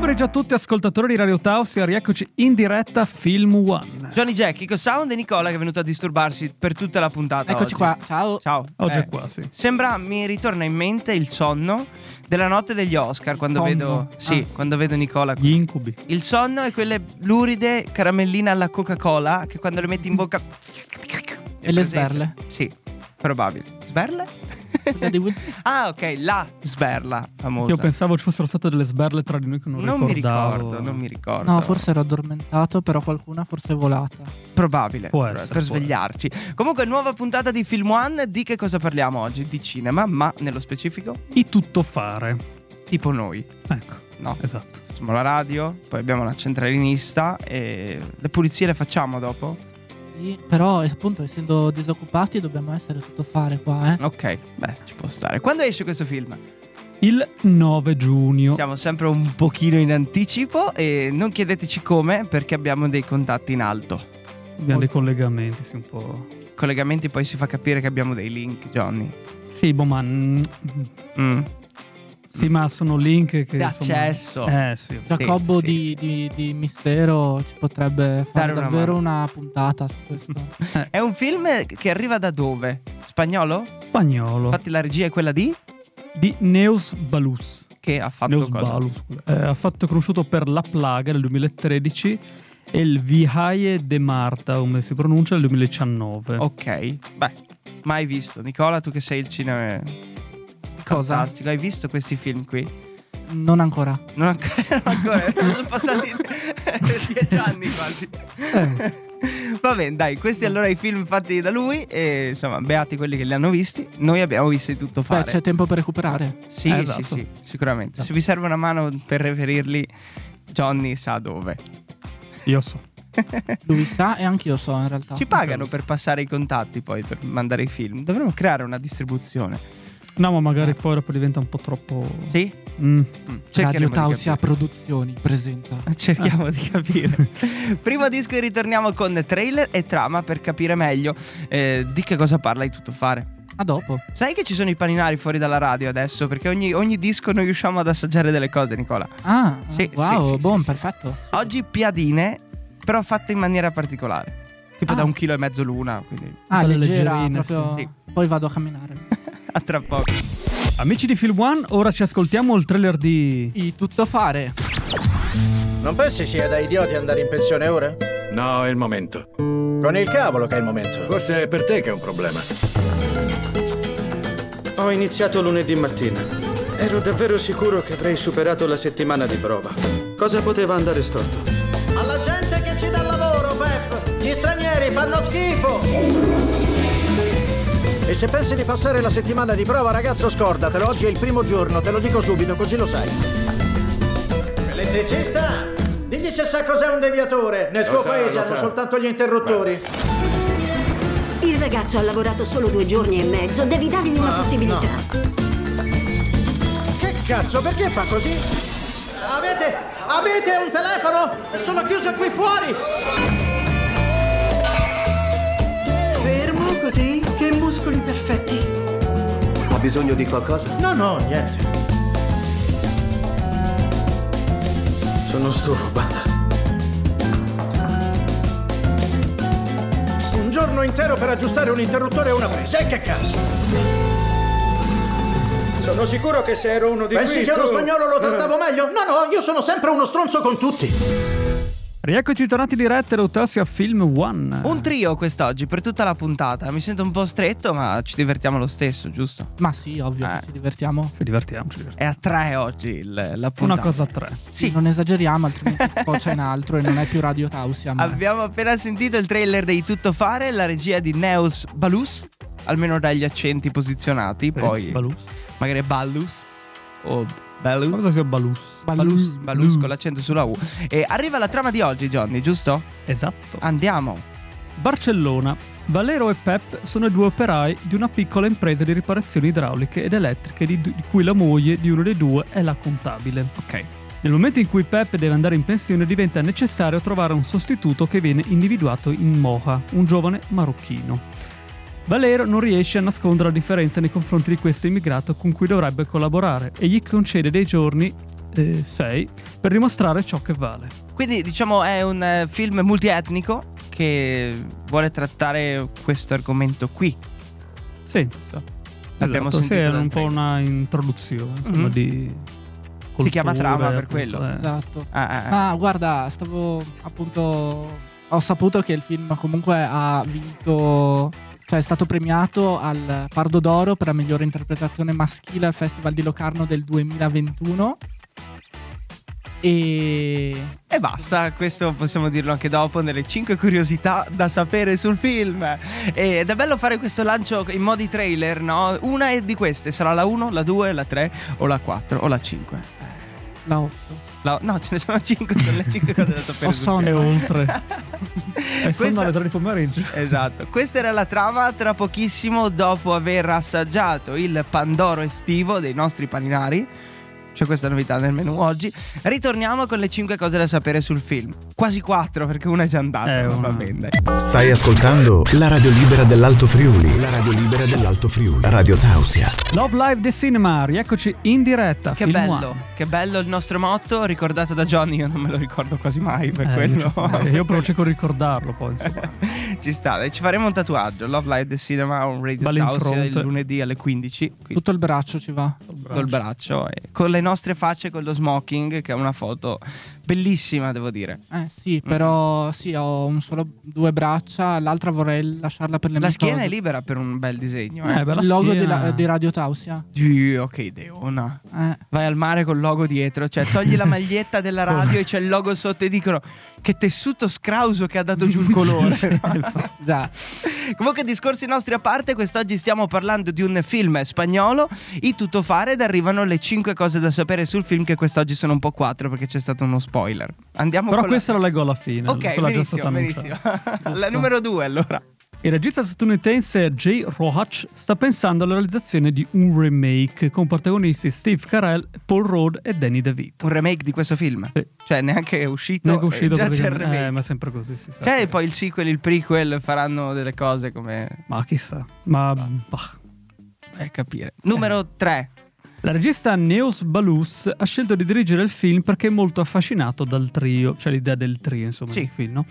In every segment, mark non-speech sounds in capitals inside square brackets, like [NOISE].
pomeriggio a tutti ascoltatori di Radio Tausia, rieccoci in diretta Film One. Johnny Jack, Kiko Sound e Nicola che è venuto a disturbarsi per tutta la puntata. Eccoci oggi. qua, ciao. Ciao. Oggi Eh, è qua, sì. Sembra, mi ritorna in mente il sonno della notte degli Oscar quando Sonno? vedo, sì, Ah. quando vedo Nicola. Gli incubi. Il sonno è quelle luride caramelline alla Coca-Cola che quando le metti in bocca. E le sberle? Sì, probabile. Sberle? Di [LAUGHS] ah, ok, la sberla famosa. Io pensavo ci fossero state delle sberle tra di noi che non, non mi ricordavo. ricordo, non mi ricordo. No, forse ero addormentato, però qualcuna forse è volata. Probabile Può per- essere, per può svegliarci. Comunque, nuova puntata di Film One. Di che cosa parliamo oggi? Di cinema, ma nello specifico, I tuttofare. tipo noi. Ecco, No, esatto. facciamo la radio, poi abbiamo una centralinista e le pulizie le facciamo dopo. Sì, però appunto essendo disoccupati dobbiamo essere tutto fare qua, eh. Ok, beh, ci può stare. Quando esce questo film? Il 9 giugno. Siamo sempre un pochino in anticipo e non chiedeteci come perché abbiamo dei contatti in alto. Abbiamo dei collegamenti, sì, un po'. Collegamenti poi si fa capire che abbiamo dei link, Johnny. Sì, boh, ma. Mm. Sì, ma sono link che. D'accesso. insomma- Eh, sì. Giacobbo sì, di, sì. di- di Mistero ci potrebbe fare Dare una davvero mano. una puntata su questo. [LAUGHS] È un film che arriva da dove? Spagnolo? Spagnolo. Infatti la regia è quella di? Di Neus Balus. Che ha fatto Neus cosa? Balus. Eh, ha fatto conosciuto per La Plaga nel 2013 e il Vihaie de Marta, come si pronuncia, nel 2019. Ok, beh, mai visto. Nicola, tu che sei il cinema Cosa? fantastico, hai visto questi film qui? Non ancora. Non ancora, [LAUGHS] non ancora sono passati [LAUGHS] dieci anni quasi. Eh, Va bene, dai, questi allora i film fatti da lui e insomma, beati quelli che li hanno visti. Noi abbiamo visto di tutto Beh, fare. c'è tempo per recuperare. Sì, Eh, sì, esatto. sì, sicuramente. Se vi serve una mano per reperirli, Johnny sa dove. io so. [LAUGHS] Lui sa e anch'io so in realtà. Ci pagano per passare i contatti poi per mandare i film. Dovremmo creare una distribuzione. No, ma magari poi dopo diventa un po' troppo. Sì? Mm. Mm, Radio Tausia. Produzioni presenta. [LAUGHS] Cerchiamo di capire. [LAUGHS] Primo disco e ritorniamo con trailer e trama per capire meglio eh, di che cosa parla di tutto fare. A dopo. Sai che ci sono i paninari fuori dalla radio adesso? Perché ogni, ogni disco noi riusciamo ad assaggiare delle cose, Nicola. Ah, Sì, wow, sì, sì, buon, sì, sì. perfetto. Oggi piadine, però fatte in maniera particolare. Tipo Ah. da un chilo e mezzo l'una, quindi Ah, leggera, leggerine, proprio. sì. Poi vado a camminare. [LAUGHS] a tra poco. Amici di Film One, ora ci ascoltiamo il trailer di. Il tutto fare. Non pensi sia da idioti andare in pensione ora? No, è il momento. Con il cavolo che è il momento. Forse è per te che è un problema. Ho iniziato lunedì mattina. Ero davvero sicuro che avrei superato la settimana di prova. Cosa poteva andare storto? Alla gente che ci dà stranieri fanno schifo! E se pensi di passare la settimana di prova, ragazzo, scordatelo. Oggi è il primo giorno, te lo dico subito, così lo sai. Elettricista! Digli se sa cos'è un deviatore. Nel Lo suo sa, paese hanno sa. soltanto gli interruttori. Il ragazzo ha lavorato solo due giorni e mezzo, devi dargli una possibilità. Che cazzo, perché fa così? Avete. avete un telefono? Sono chiuso qui fuori! Così, che muscoli perfetti. Ha bisogno di qualcosa? No, no, niente. Sono stufo, basta. Un giorno intero per aggiustare un interruttore e una presa. E che cazzo? Sono sicuro che se ero uno di Pensi qui che uno tu- spagnolo lo trattavo [LAUGHS] meglio? No, no, io sono sempre uno stronzo con tutti. Rieccoci tornati diretti a Tausia Film One. Un trio quest'oggi per tutta la puntata. Mi sento un po' stretto, ma ci divertiamo lo stesso, giusto? Ma sì, ovvio, Eh. che ci divertiamo. Ci divertiamo, ci divertiamo. È a tre oggi il- la puntata. Una cosa a tre. Sì, non esageriamo, altrimenti sfocia in altro e non è più Radio Tausia. Ma... Abbiamo appena sentito il trailer dei Tutto Fare, la regia di Neus Balus, almeno dagli accenti posizionati, Sì, poi Balus. magari Ballus o Balus. Guarda sia Balus. Balus, Balus con l'accento sulla U. E arriva la trama di oggi, Johnny, giusto? Esatto. Andiamo. Barcellona. Valero e Pep sono i due operai di una piccola impresa di riparazioni idrauliche ed elettriche di, di cui la moglie di uno dei due è la contabile. Ok. Nel momento in cui Pep deve andare in pensione diventa necessario trovare un sostituto che viene individuato in Moha, un giovane marocchino. Valero non riesce a nascondere la differenza nei confronti di questo immigrato con cui dovrebbe collaborare e gli concede dei giorni, 6, per dimostrare ciò che vale. Quindi diciamo è un eh, film multietnico che vuole trattare questo argomento qui. Sì, L'abbiamo esatto, sì, sentito era dal un po' una introduzione insomma, Mhm. di Si chiama trama per appunto, quello. eh. Esatto. Ah, ah, ah. Ma guarda, stavo appunto. Ho saputo che il film comunque ha vinto. Cioè è stato premiato al Pardo d'Oro per la migliore interpretazione maschile al Festival di Locarno del 2021. E. E basta, questo possiamo dirlo anche dopo nelle 5 curiosità da sapere sul film. Ed è bello fare questo lancio in modi trailer, no? Una è di queste, sarà la 1, la 2, la 3 o la 4 o la 5. La 8. La- no, ce ne sono 5, sono le 5 cose da [LAUGHS] sapere Ho sul sonno. E film. oltre. [LAUGHS] e sono Questa- alle 3 di pomeriggio. Esatto, questa era la trama. Tra pochissimo, dopo aver assaggiato il Pandoro estivo dei nostri paninari, c'è questa novità nel menù oggi. Ritorniamo con le 5 cose da sapere sul film. Quasi 4 perché una è già andata. Eh, va bene. Stai ascoltando la radio libera dell'Alto Friuli. La radio libera dell'Alto Friuli. Radio Tausia. Love Live The Cinema, rieccoci in diretta. Che Film bello, One. che bello il nostro motto, ricordato da Johnny, io non me lo ricordo quasi mai per Eh, quello. io, io però cerco di ricordarlo poi. [LAUGHS] Ci sta, dai, ci faremo un tatuaggio. Love Live the Cinema on Radio Tausia il lunedì alle 15. Quindi Tutto il braccio ci va. col braccio e con le nostre facce con lo smoking che è una foto bellissima devo dire Eh sì, però sì, ho un solo due braccia, l'altra vorrei lasciarla per le la mie schiena è libera per un bel disegno eh. Eh, Il logo della- di Radio Tausia. Dio, che ideona Eh. vai al mare col logo dietro cioè togli la [LAUGHS] maglietta della radio e c'è il logo sotto e dicono che tessuto scrauso che ha dato giù il [LAUGHS] colore? Già. Comunque discorsi nostri a parte, quest'oggi stiamo parlando di un film spagnolo, I Tuttofare ed arrivano le 5 cose da sapere sul film che quest'oggi sono un po' 4 perché c'è stato uno spoiler. Andiamo Però la- questa la leggo alla fine. Ok, benissimo, benissimo. [LAUGHS] la numero 2 allora. Il regista statunitense Jay Roach sta pensando alla realizzazione di un remake con protagonisti Steve Carell, Paul Rudd e Danny DeVito. Un remake di questo film. Sì. Cioè neanche è uscito, Non è uscito eh, già c'è il praticamente- remake. Eh, ma sempre così, si sa. C'è poi il sequel, il prequel, faranno delle cose come... Ma chissà. Ma bah. Eh, capire. Numero 3. La regista Neos Balus ha scelto di dirigere il film perché è molto affascinato dal trio, cioè l'idea del trio, insomma, Sì. del film, no?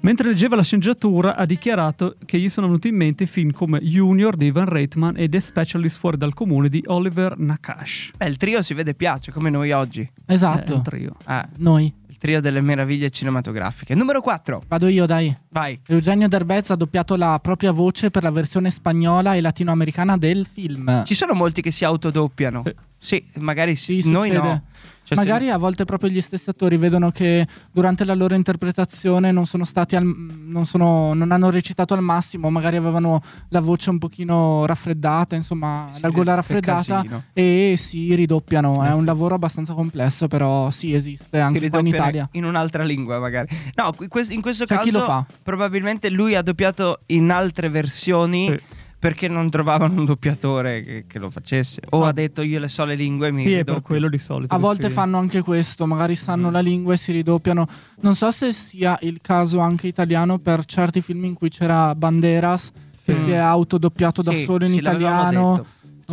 Mentre leggeva la sceneggiatura ha dichiarato che gli sono venuti in mente film come Junior di Ivan Reitman e The Specialist fuori dal comune di Oliver Nakash. Beh, il trio si vede piace, come noi oggi. È Esatto. un trio. Ah, Noi. Trio delle meraviglie cinematografiche. Numero 4. Vado io, dai. Vai. Eugenio Derbez ha doppiato la propria voce per la versione spagnola e latinoamericana del film. Ci sono molti che si autodoppiano. Sì. Sì, magari sì, Sì, noi succede. no. Cioè, se- Magari a volte proprio gli stessi attori vedono che durante la loro interpretazione non sono stati al, non, sono- non hanno recitato al massimo, magari avevano la voce un pochino raffreddata, insomma, Sì, la gola raffreddata e si ridoppiano. Eh, È un lavoro abbastanza complesso, però sì, esiste anche in Italia. in un'altra lingua magari no in questo C'è caso chi lo fa. probabilmente lui ha doppiato in altre versioni Sì. Perché non trovavano un doppiatore che, che lo facesse o ha detto io le so le lingue e mi Sì, è per ridoppio. quello di solito. A che volte si- fanno anche questo, magari sanno la lingua e si ridoppiano. Non so se sia il caso anche italiano per certi film in cui c'era Banderas che Sì. si è autodoppiato da Sì, solo in sì, italiano. detto.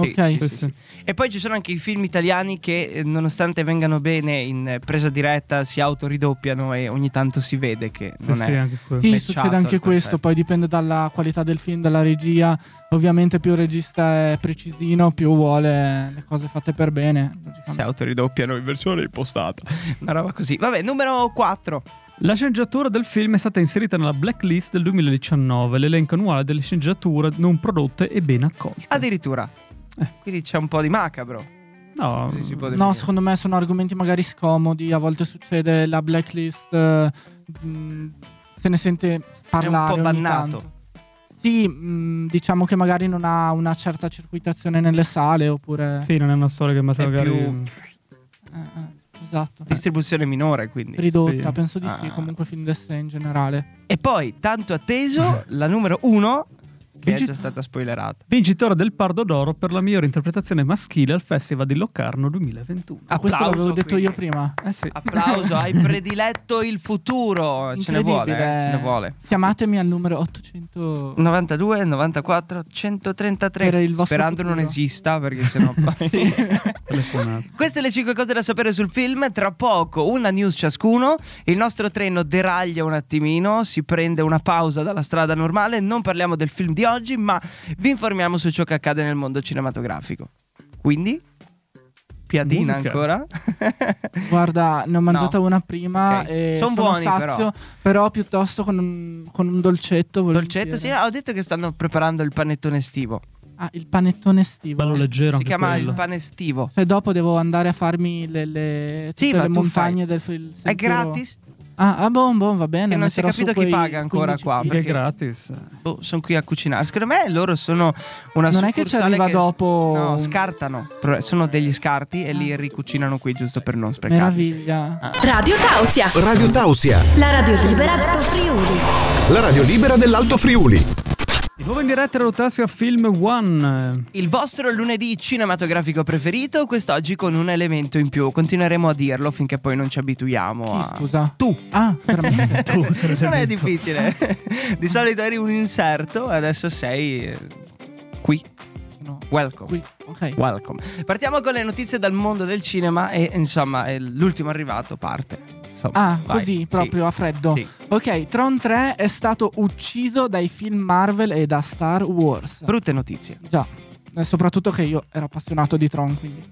Sì, Ok. sì, sì, Sì, sì. sì. E poi ci sono anche i film italiani che, eh, nonostante vengano bene in presa diretta, si autoridoppiano e ogni tanto si vede che Sì, non sì, è. Sì, matchato succede anche questo, poi dipende dalla qualità del film, dalla regia. Ovviamente più il regista è precisino, più vuole le cose fatte per bene. Si autoridoppiano in versione impostata. [LAUGHS] Una roba così. Vabbè, numero 4. La sceneggiatura del film è stata inserita nella blacklist del 2019, l'elenco annuale delle sceneggiature non prodotte e ben accolte. Addirittura. Eh. Quindi c'è un po' di macabro. No, Così si può No, secondo me sono argomenti magari scomodi. A volte succede la blacklist, eh, mh, se ne sente parlare. È un po' bannato. tanto. Sì, mh, diciamo che magari non ha una certa circuitazione nelle sale oppure... sì, non è una storia che ma magari... più- Esatto. Distribuzione minore, quindi. Ridotta, Sì. penso di sì, Ah. comunque film d'essere in generale. E poi, tanto atteso, la numero uno, che è Vinci- già stata spoilerata. Vincitore del Pardo d'Oro per la migliore interpretazione maschile al Festival di Locarno 2021. Ah, questo Applauso, l'avevo detto quindi. io prima. Eh sì. Applauso, hai [LAUGHS] prediletto il futuro. Ce ne vuole, eh, ce ne vuole. Chiamatemi al numero 800. 92, 94, 133. Per il vostro Sperando non futuro. esista, perché sennò [LAUGHS] poi. Telefonata. [LAUGHS] Queste le 5 cose da sapere sul film. Tra poco una news ciascuno. Il nostro treno deraglia un attimino, si prende una pausa dalla strada normale. Non parliamo del film di oggi, ma vi informiamo su ciò che accade nel mondo cinematografico. Quindi, piadina Musica. ancora. [LAUGHS] Guarda, ne ho mangiata No. una prima Ok. e Son sono buoni, sazio, però. piuttosto con un, con un dolcetto. Dolcetto, sì, volentieri. ho detto che stanno preparando il panettone estivo. Ah, il panettone estivo. Bello leggero Si chiama quello. il pane estivo. Cioè, dopo devo andare a farmi le, le, Sì, le montagne fai. del il È gratis? Ah, ah, boh, boh, va bene. Che non si è capito chi paga ancora 15 qua. Che è perché- gratis. sono qui a cucinare. Secondo me loro sono una Non è che ci arriva dopo- No, scartano. Sono degli scarti e li ricucinano qui giusto per non sprecare. Meraviglia. Radio Tausia, Radio Tausia, la radio libera del Friuli. la radio libera dell'Alto Friuli. Di nuovo in diretta Rotasio Film One. Il vostro lunedì cinematografico preferito, quest'oggi con un elemento in più. Continueremo a dirlo finché poi non ci abituiamo Chi, a... scusa? Tu. Ah, veramente? [LAUGHS] Tu Non è difficile. Di solito eri un inserto e adesso sei eh, qui. No. Welcome. Qui, ok. Welcome. Partiamo con le notizie dal mondo del cinema e insomma l'ultimo arrivato parte. Insomma, Ah, vai. così, Sì. proprio a freddo. Sì. Ok, Tron 3 è stato ucciso dai film Marvel e da Star Wars. Brutte notizie. Già, e soprattutto che io ero appassionato di Tron, quindi.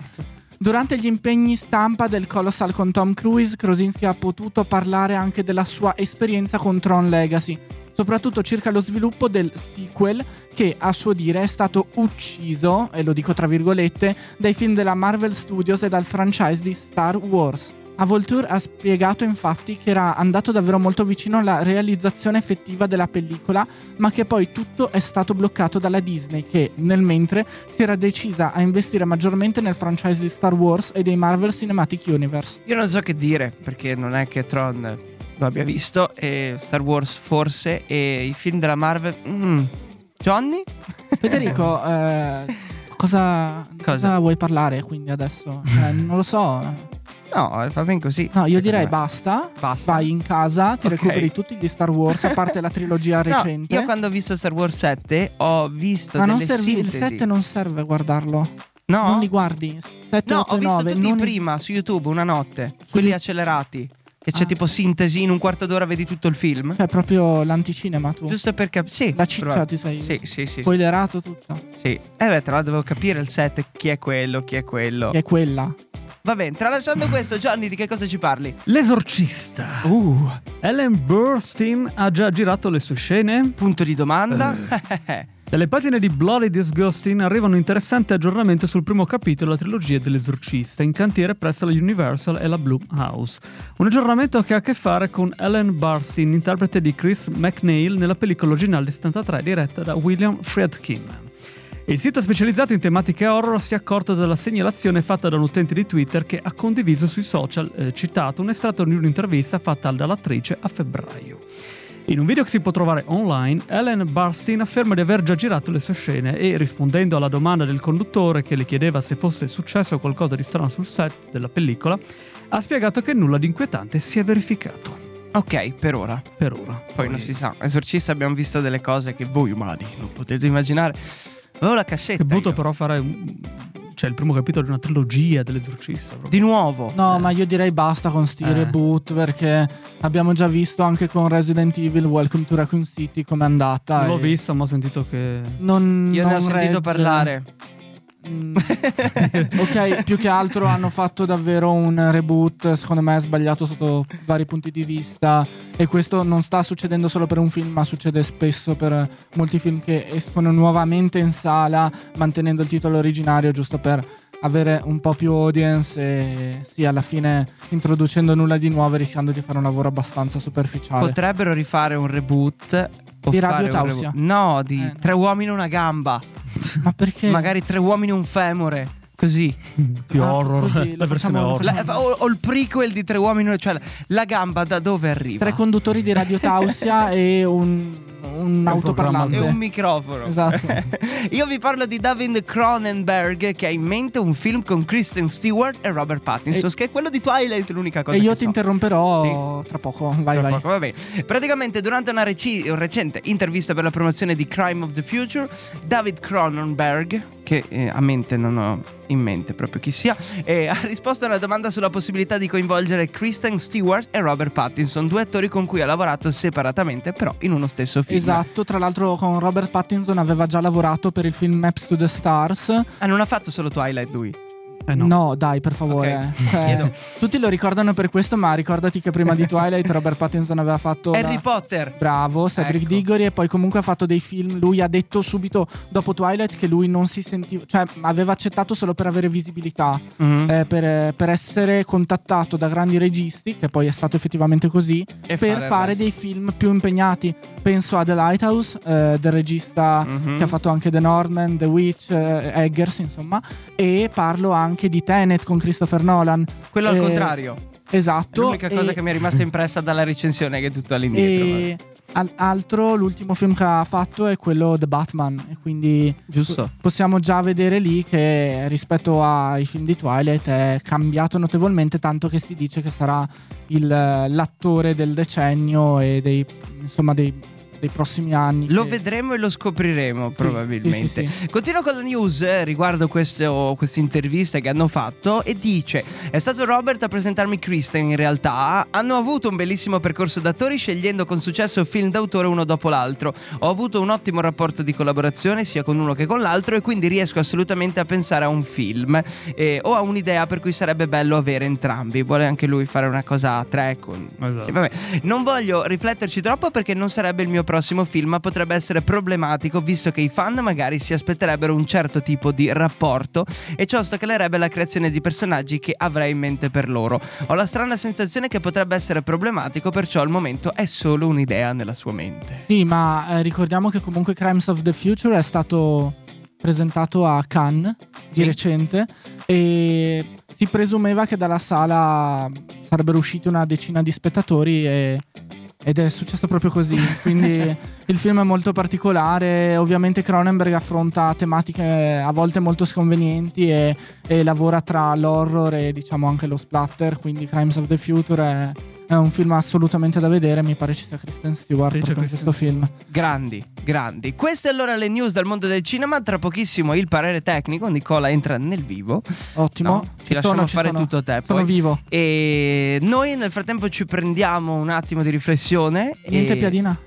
Durante gli impegni stampa del Colossal con Tom Cruise, Krasinski ha potuto parlare anche della sua esperienza con Tron Legacy, soprattutto circa lo sviluppo del sequel che a suo dire è stato ucciso, e lo dico tra virgolette, dai film della Marvel Studios e dal franchise di Star Wars. A Volture ha spiegato infatti che era andato davvero molto vicino alla realizzazione effettiva della pellicola, ma che poi tutto è stato bloccato dalla Disney che, nel mentre, si era decisa a investire maggiormente nel franchise di Star Wars e dei Marvel Cinematic Universe. Io non so che dire perché non è che Tron lo abbia visto e Star Wars forse e i film della Marvel... mm. Johnny? [LAUGHS] Federico, eh, cosa, Cosa? cosa vuoi parlare quindi adesso? Eh, non lo so. No, va bene così. No, io direi me. basta. Basta. Vai in casa, ti Ok. recuperi tutti gli Star Wars, a parte la [LAUGHS] trilogia No, recente. io quando ho visto Star Wars 7 ho visto Ma non serve, il sintesi. 7 non serve guardarlo. No? Non li guardi. 7, No, 8 ho visto 9. tutti non prima su YouTube una notte, quelli accelerati. Che c'è Ah. tipo sintesi, in un quarto d'ora vedi tutto il film. Cioè, proprio l'anticinema tu. Giusto per capire. Sì, La ciccia probabil- ti sei Sì, sì, sì. spoilerato tutto. sì. Eh beh, tra l'altro dovevo capire il set, chi è quello, chi è quello. Che è quella. Va bene, tralasciando questo, Gianni, di che cosa ci parli? L'esorcista. Uh, Ellen Burstyn ha già girato le sue scene. punto di domanda. [LAUGHS] Dalle pagine di Bloody Disgusting arriva un interessante aggiornamento sul primo capitolo della trilogia dell'esorcista, in cantiere presso la Universal e la Blumhouse. Un aggiornamento che ha a che fare con Ellen Burstyn, interprete di Chris McNeil nella pellicola originale del 73 diretta da William Friedkin. Il sito specializzato in tematiche horror si è accorto della segnalazione fatta da un utente di Twitter che ha condiviso sui social, eh, citato, un estratto di un'intervista fatta dall'attrice a febbraio. In un video che si può trovare online, Ellen Barstein afferma di aver già girato le sue scene e, rispondendo alla domanda del conduttore che le chiedeva se fosse successo qualcosa di strano sul set della pellicola, ha spiegato che nulla di inquietante si è verificato. ok, per ora. Per ora. Poi non si sa. Esorcista abbiamo visto delle cose che voi umani non potete immaginare. Avevo la cassetta. Che butto io. però fare cioè il primo capitolo di una trilogia dell'esorcista. proprio. Di nuovo. No, ma io direi basta con sti Eh. reboot perché abbiamo già visto anche con Resident Evil Welcome to Raccoon City com'è andata. L'ho e visto, ma ho sentito che... Non, Io ne non ho sentito regge. parlare. Mm. [LAUGHS] ok, più che altro hanno fatto davvero un reboot, secondo me sbagliato sotto vari punti di vista e questo non sta succedendo solo per un film, ma succede spesso per molti film che escono nuovamente in sala mantenendo il titolo originario giusto per avere un po' più audience e sì, alla fine introducendo nulla di nuovo e rischiando di fare un lavoro abbastanza superficiale. Potrebbero rifare un reboot. O Di Radio Tausia. reboot- No, di Eh, no. Tre uomini e una gamba. Ma perché? Magari tre uomini e un femore. Così. [LAUGHS] Più Ah, horror, così, [LAUGHS] la versione horror. La- o, o il prequel di Tre uomini, cioè la, la gamba da dove arriva? Tre conduttori di Radio Tausia [LAUGHS] e un, un autoparlante. e un microfono. Esatto. Io vi parlo di David Cronenberg che ha in mente un film con Kristen Stewart e Robert Pattinson, E- che è quello di Twilight, l'unica cosa E io che ti so. interromperò tra poco. Vai, Tra vai. poco, va bene. Praticamente durante una un recente intervista per la promozione di Crime of the Future, David Cronenberg, che eh, a mente non ho in mente proprio chi sia, eh, [LAUGHS] ha risposto a una domanda sulla possibilità di coinvolgere Kristen Stewart e Robert Pattinson, due attori con cui ha lavorato separatamente, però in uno stesso film. Esatto, tra l'altro con Robert Pattinson aveva già lavorato per il film Maps to the Stars. Ah, non ha fatto solo Twilight lui. Eh no. no. dai, per favore. Ok, Cioè, chiedo. tutti lo ricordano per questo, ma ricordati che prima di Twilight Robert Pattinson aveva fatto Harry la- Potter. Bravo, Cedric Ecco. Diggory e poi comunque ha fatto dei film. Lui ha detto subito dopo Twilight che lui non si sentiva, cioè aveva accettato solo per avere visibilità, Mhm. eh, per, per essere contattato da grandi registi, che poi è stato effettivamente così, E per fare fare dei film più impegnati. Penso a The Lighthouse, eh, del regista Mhm. che ha fatto anche The Northman, The Witch, eh, Eggers, insomma, e parlo anche di Tenet con Christopher Nolan. Quello al Eh, contrario. Esatto. L'unica cosa e- che mi è rimasta impressa dalla recensione è che è tutto all'indietro. e al- altro, l'ultimo film che ha fatto è quello The Batman. E quindi Giusto. po- possiamo già vedere lì che rispetto ai film di Twilight è cambiato notevolmente, tanto che si dice che sarà il- l'attore del decennio e dei, insomma, dei, dei prossimi anni. Lo che- vedremo e lo scopriremo probabilmente. sì, sì, Continuo con la news eh, riguardo questo- queste interviste che hanno fatto e dice è stato Robert a presentarmi Kristen in realtà hanno avuto un bellissimo percorso d'attori scegliendo con successo film d'autore uno dopo l'altro ho avuto un ottimo rapporto di collaborazione sia con uno che con l'altro e quindi riesco assolutamente a pensare a un film eh, o a un'idea per cui sarebbe bello avere entrambi vuole anche lui fare una cosa a tre con... Esatto. Sì, vabbè. Non voglio rifletterci troppo perché non sarebbe il mio prossimo film, potrebbe essere problematico visto che i fan magari si aspetterebbero un certo tipo di rapporto e ciò ostacalerebbe la creazione di personaggi che avrei in mente per loro. Ho la strana sensazione che potrebbe essere problematico, perciò al momento è solo un'idea nella sua mente. Sì, ma eh, ricordiamo che comunque Crimes of the Future è stato presentato a Cannes di Sì. recente e si presumeva che dalla sala sarebbero usciti una decina di spettatori e- ed è successo proprio così. Quindi [LAUGHS] il film è molto particolare. Ovviamente Cronenberg affronta tematiche a volte molto sconvenienti e, e lavora tra l'horror e diciamo anche lo splatter. Quindi Crimes of the Future è, è un film assolutamente da vedere. Mi pare ci sia Kristen Stewart Sì, in questo film. Grandi, grandi. Queste allora le news dal mondo del cinema. Tra pochissimo il parere tecnico. Nicola entra nel vivo. Ottimo. No, ci lasciamo sono, ci fare sono. tutto te. Sono poi. vivo. E noi nel frattempo ci prendiamo un attimo di riflessione. Niente e- piadina.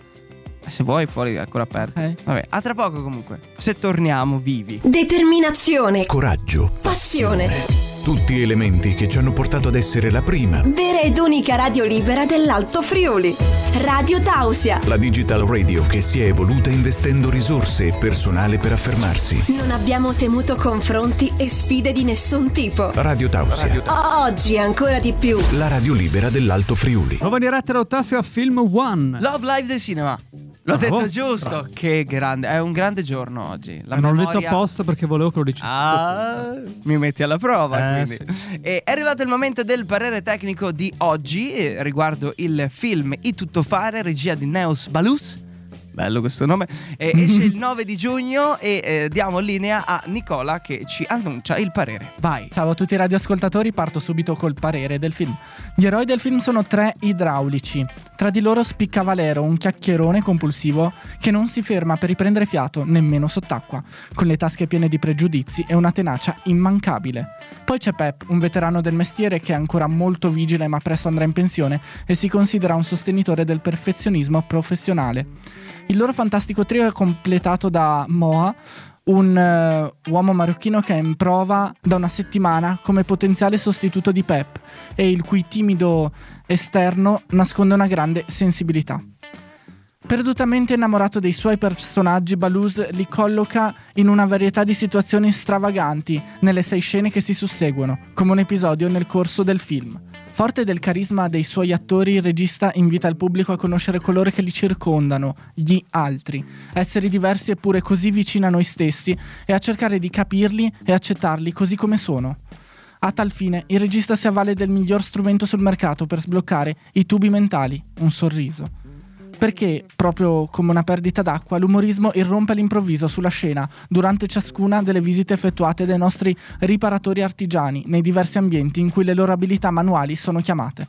Se vuoi, fuori è ancora aperto. Ok. Vabbè, a tra poco comunque. Se torniamo vivi. Determinazione, Coraggio. passione. Tutti elementi che ci hanno portato ad essere la prima. Vera ed unica radio libera dell'Alto Friuli. Radio Tausia. La digital radio che si è evoluta investendo risorse e personale per affermarsi. Non abbiamo temuto confronti e sfide di nessun tipo. Radio Tausia. O- oggi ancora di più. La radio libera dell'Alto Friuli. Nuova diretta da Ottasia a Film One. Love Live del cinema. L'ho Bravo. detto giusto. Che grande. È un grande giorno oggi. La Eh, non l'ho detto memoria- apposta perché volevo che lo dicessi. Ah, mi metti alla prova. Eh, quindi. E è arrivato il momento del parere tecnico di oggi eh, riguardo il film I Tuttofare, regia di Neos Balus. Bello questo nome. Eh, [LAUGHS] esce il 9 di giugno e eh, diamo linea a Nicola che ci annuncia il parere. Vai. Ciao a tutti i radioascoltatori, parto subito col parere del film. Gli eroi del film sono tre idraulici. Tra di loro spicca Valero, un chiacchierone compulsivo che non si ferma per riprendere fiato nemmeno sott'acqua, con le tasche piene di pregiudizi e una tenacia immancabile. Poi c'è Pep, un veterano del mestiere che è ancora molto vigile ma presto andrà in pensione e si considera un sostenitore del perfezionismo professionale. Il loro fantastico trio è completato da Moa, un eh, uomo marocchino che è in prova da una settimana come potenziale sostituto di Pep e il cui timido esterno nasconde una grande sensibilità. Perdutamente innamorato dei suoi personaggi, Baluz li colloca in una varietà di situazioni stravaganti nelle sei scene che si susseguono, come un episodio nel corso del film. Forte del carisma dei suoi attori, il regista invita il pubblico a conoscere coloro che li circondano, gli altri, esseri diversi eppure così vicini a noi stessi e a cercare di capirli e accettarli così come sono. A tal fine, il regista si avvale del miglior strumento sul mercato per sbloccare i tubi mentali, un sorriso. Perché, proprio come una perdita d'acqua, l'umorismo irrompe all'improvviso sulla scena durante ciascuna delle visite effettuate dai nostri riparatori artigiani nei diversi ambienti in cui le loro abilità manuali sono chiamate.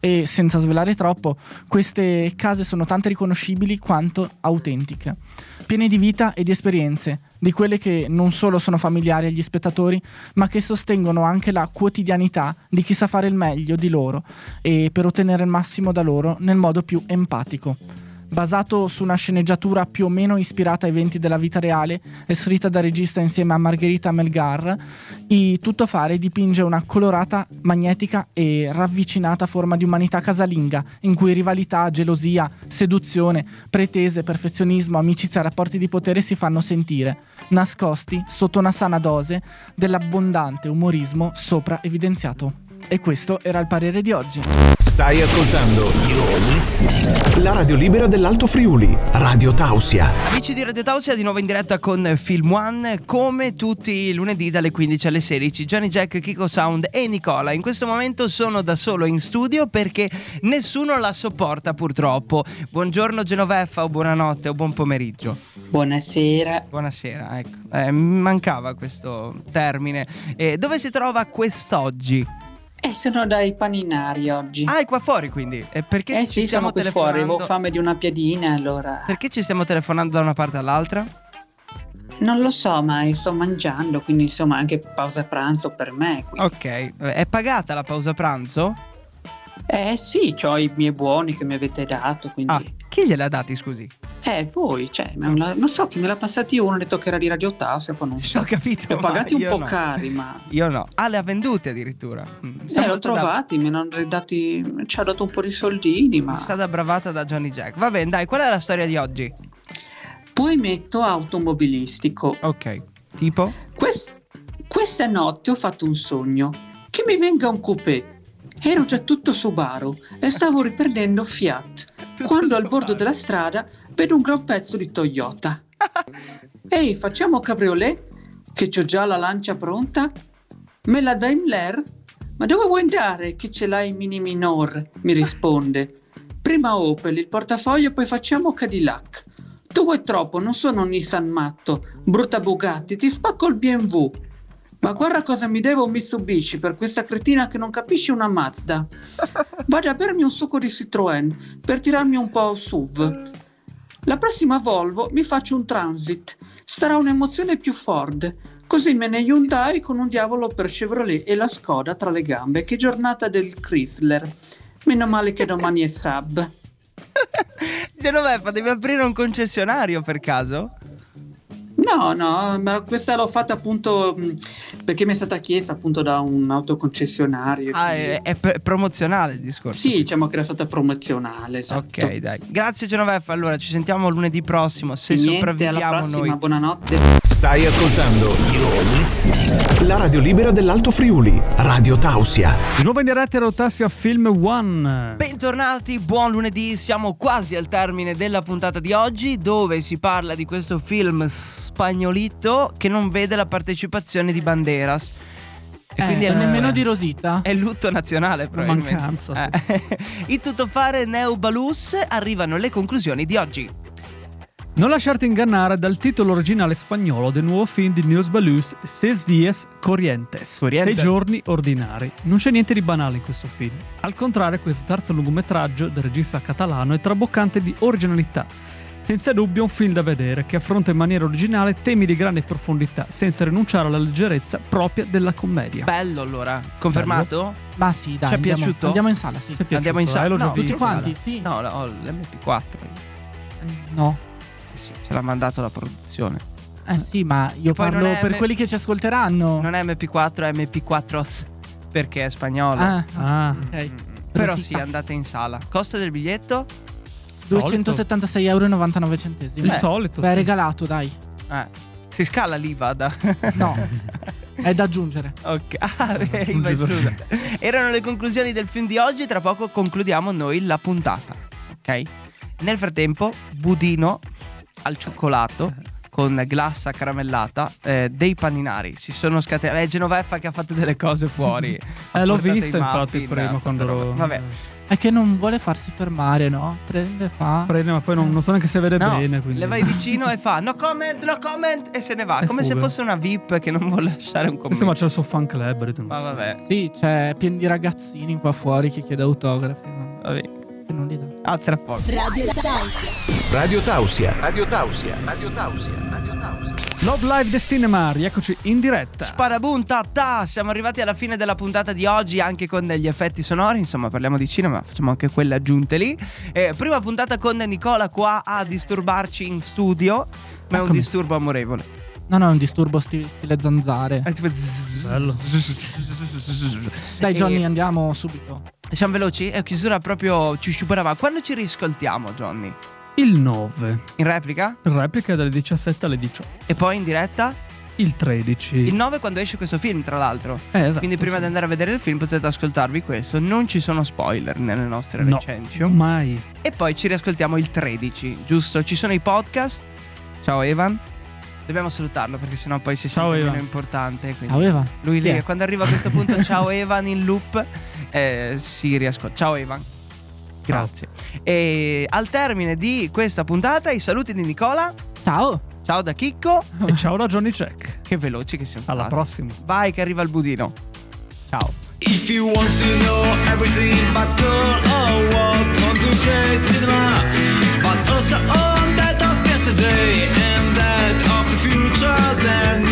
E senza svelare troppo, queste case sono tanto riconoscibili quanto autentiche, piene di vita e di esperienze, di quelle che non solo sono familiari agli spettatori, ma che sostengono anche la quotidianità di chi sa fare il meglio di loro e per ottenere il massimo da loro nel modo più empatico. Basato su una sceneggiatura più o meno ispirata ai eventi della vita reale e scritta da regista insieme a Margherita Melgar, i Tuttofare dipinge una colorata, magnetica e ravvicinata forma di umanità casalinga, in cui rivalità, gelosia, seduzione, pretese, perfezionismo, amicizia e rapporti di potere si fanno sentire, nascosti sotto una sana dose dell'abbondante umorismo sopra evidenziato. E questo era il parere di oggi. Stai ascoltando la radio libera dell'Alto Friuli, Radio Tausia. Amici di Radio Tausia, di nuovo in diretta con Film One, come tutti i lunedì dalle 15 alle 16. Johnny Jack, Kiko Sound e Nicola. In questo momento sono da solo in studio perché nessuno la sopporta purtroppo. Buongiorno Genoveffa o buonanotte o buon pomeriggio. Buonasera. Buonasera, ecco. Eh, mi mancava questo termine. Eh, dove si trova quest'oggi? Eh, sono dai paninari oggi. Ah, è qua fuori quindi. E perché eh ci sì, stiamo telefonando? fuori, avevo fame di una piadina, allora... Perché ci stiamo telefonando da una parte all'altra? Non lo so, ma sto mangiando, quindi insomma anche pausa pranzo per me. quindi. Ok, è pagata la pausa pranzo? Eh sì, ho i miei buoni che mi avete dato, quindi... Ah, chi gliel'ha dati scusi? Eh, voi, cioè, la- non so chi me l'ha passati uno, ha detto che era di Radio Tausia, poi non so. Ho capito. Li ho pagati un po' no. cari, ma... Io no. Ah, le ha vendute addirittura. Mm, mi Eh, l'ho molto da- trovati, me ne hanno ridati... ci ha dato un po' di soldini, ma... sa da bravata da Johnny Jack. Va bene, dai, qual è la storia di oggi? Poi metto automobilistico. Ok. Tipo? Quest- questa notte ho fatto un sogno. Che mi venga un coupé. Ero già tutto Subaru e stavo riprendendo Fiat. quando al bordo della strada vedo un gran pezzo di Toyota. [LAUGHS] Ehi, facciamo cabriolet? Che c'ho già la lancia pronta? Me la Daimler? Ma dove vuoi andare che ce l'hai mini minor? Mi risponde. Prima Opel, il portafoglio, poi facciamo Cadillac. Tu vuoi troppo, non sono un Nissan matto. Brutta Bugatti, ti spacco il BMW. Ma guarda cosa mi devo un Mitsubishi per questa cretina che non capisce una Mazda. Vado a bermi un succo di Citroën per tirarmi un po' SUV. La prossima Volvo mi faccio un Transit. Sarà un'emozione più Ford. Così me ne Hyundai con un diavolo per Chevrolet e la Skoda tra le gambe. Che giornata del Chrysler. Meno male che domani è Sab. [LAUGHS] Genoveffa, devi aprire un concessionario per caso? No, no, ma questa l'ho fatta appunto mh, perché mi è stata chiesta appunto da un autoconcessionario. Ah, quindi- è, è p- promozionale il discorso. Sì, diciamo che era stata promozionale, esatto. Ok, dai. Grazie Genoveffa. Allora, ci sentiamo lunedì prossimo. Se Niente, sopravviviamo alla prossima, noi. buonanotte. Stai ascoltando la radio libera dell'Alto Friuli, Radio Tausia. Di nuovo in diretta a Rotassia Film One. Bentornati, buon lunedì, siamo quasi al termine della puntata di oggi dove si parla di questo film spagnolito che non vede la partecipazione di Banderas. E Eh, quindi è nemmeno di Rosita. È lutto nazionale probabilmente. mancanza. Eh. [LAUGHS] In tutto fare Neo Balus arrivano le conclusioni di oggi. Non lasciarti ingannare dal titolo originale spagnolo del nuovo film di News Balus, Seis Dias Corrientes. Corrientes. Sei giorni ordinari. Non c'è niente di banale in questo film. Al contrario, questo terzo lungometraggio del regista catalano è traboccante di originalità. Senza dubbio un film da vedere che affronta in maniera originale temi di grande profondità, senza rinunciare alla leggerezza propria della commedia. Bello allora, confermato? Ma sì, dai, Ci è andiamo, piaciuto? andiamo in sala, sì. Andiamo in Eh, sala. già No. Tutti quanti, sì. No, no, ho l'MP4. No. Ce l'ha mandato la produzione. Eh sì, ma io parlo per M- quelli che ci ascolteranno. Non è MP4, è MP4s perché è spagnolo. Ah, Ah, ok. Però Rositas. sì, andate in sala. Costo del biglietto? 276,99 euro. centesimi. il Beh, solito. Beh, sì. regalato, dai. Eh. Si scala l'IVA da... [LAUGHS] No. È da aggiungere. Ok, [LAUGHS] ah, beh, vai, scusa. Erano le conclusioni del film di oggi. Tra poco concludiamo noi la puntata. Ok? Nel frattempo, budino al cioccolato con glassa caramellata eh, dei paninari. Si sono scatenati. È Genoveffa che ha fatto delle cose fuori. [LAUGHS] Eh, l'ho vista infatti muffin, prima ha fatto quando ero... Vabbè. È che non vuole farsi fermare, no? Prende, fa. Prende, ma poi non, non so neanche se vede No, bene. Quindi... le vai vicino e fa no comment, no comment e se ne va. E come se fuga. fosse una VIP che non vuole lasciare un commento. sì, ma c'è il suo fan club. detto, Ma vabbè, Sì, c'è pieno di ragazzini qua fuori che chiede autografi. Ma vabbè. che non li dà. A tra poco. Radio Tausia. Radio Tausia. Radio Tausia. Radio Tausia. Radio Tausia. Love Live The Cinema, rieccoci in diretta. Sparabunta, ta, siamo arrivati alla fine della puntata di oggi anche con degli effetti sonori, insomma parliamo di cinema, facciamo anche quelle aggiunte lì. Eh, prima puntata con Nicola qua a disturbarci in studio, ma è un disturbo amorevole. No, no, è un disturbo sti- stile zanzare. È tipo zzz- Bello. Dai, E- Johnny, andiamo subito. Siamo veloci? È chiusura proprio ci sciuperava. Quando ci riscoltiamo, Johnny? Il 9. In replica? Replica dalle 17 alle 18. E poi in diretta? Il 13. Il 9 quando esce questo film, tra l'altro. Eh, esatto, Quindi prima sì. di andare a vedere il film potete ascoltarvi questo. Non ci sono spoiler nelle nostre No, recension. mai. E poi ci riascoltiamo il 13, giusto? Ci sono i podcast. Ciao Evan. Dobbiamo salutarlo perché sennò poi si sente meno importante. quindi Ciao, Evan. Lui lì, è? quando arriva a questo punto, ciao Evan in loop, eh, si riascolta. Ciao Evan. Grazie. E al termine di questa puntata, i saluti di Nicola. Ciao. Ciao da Chicco. E ciao da Johnny Check. Che veloci che siamo stati. Alla prossima. Vai che arriva il budino. Ciao. If you want to know everything about girl or what, come to the cinema. But also on that of yesterday and that of the future, then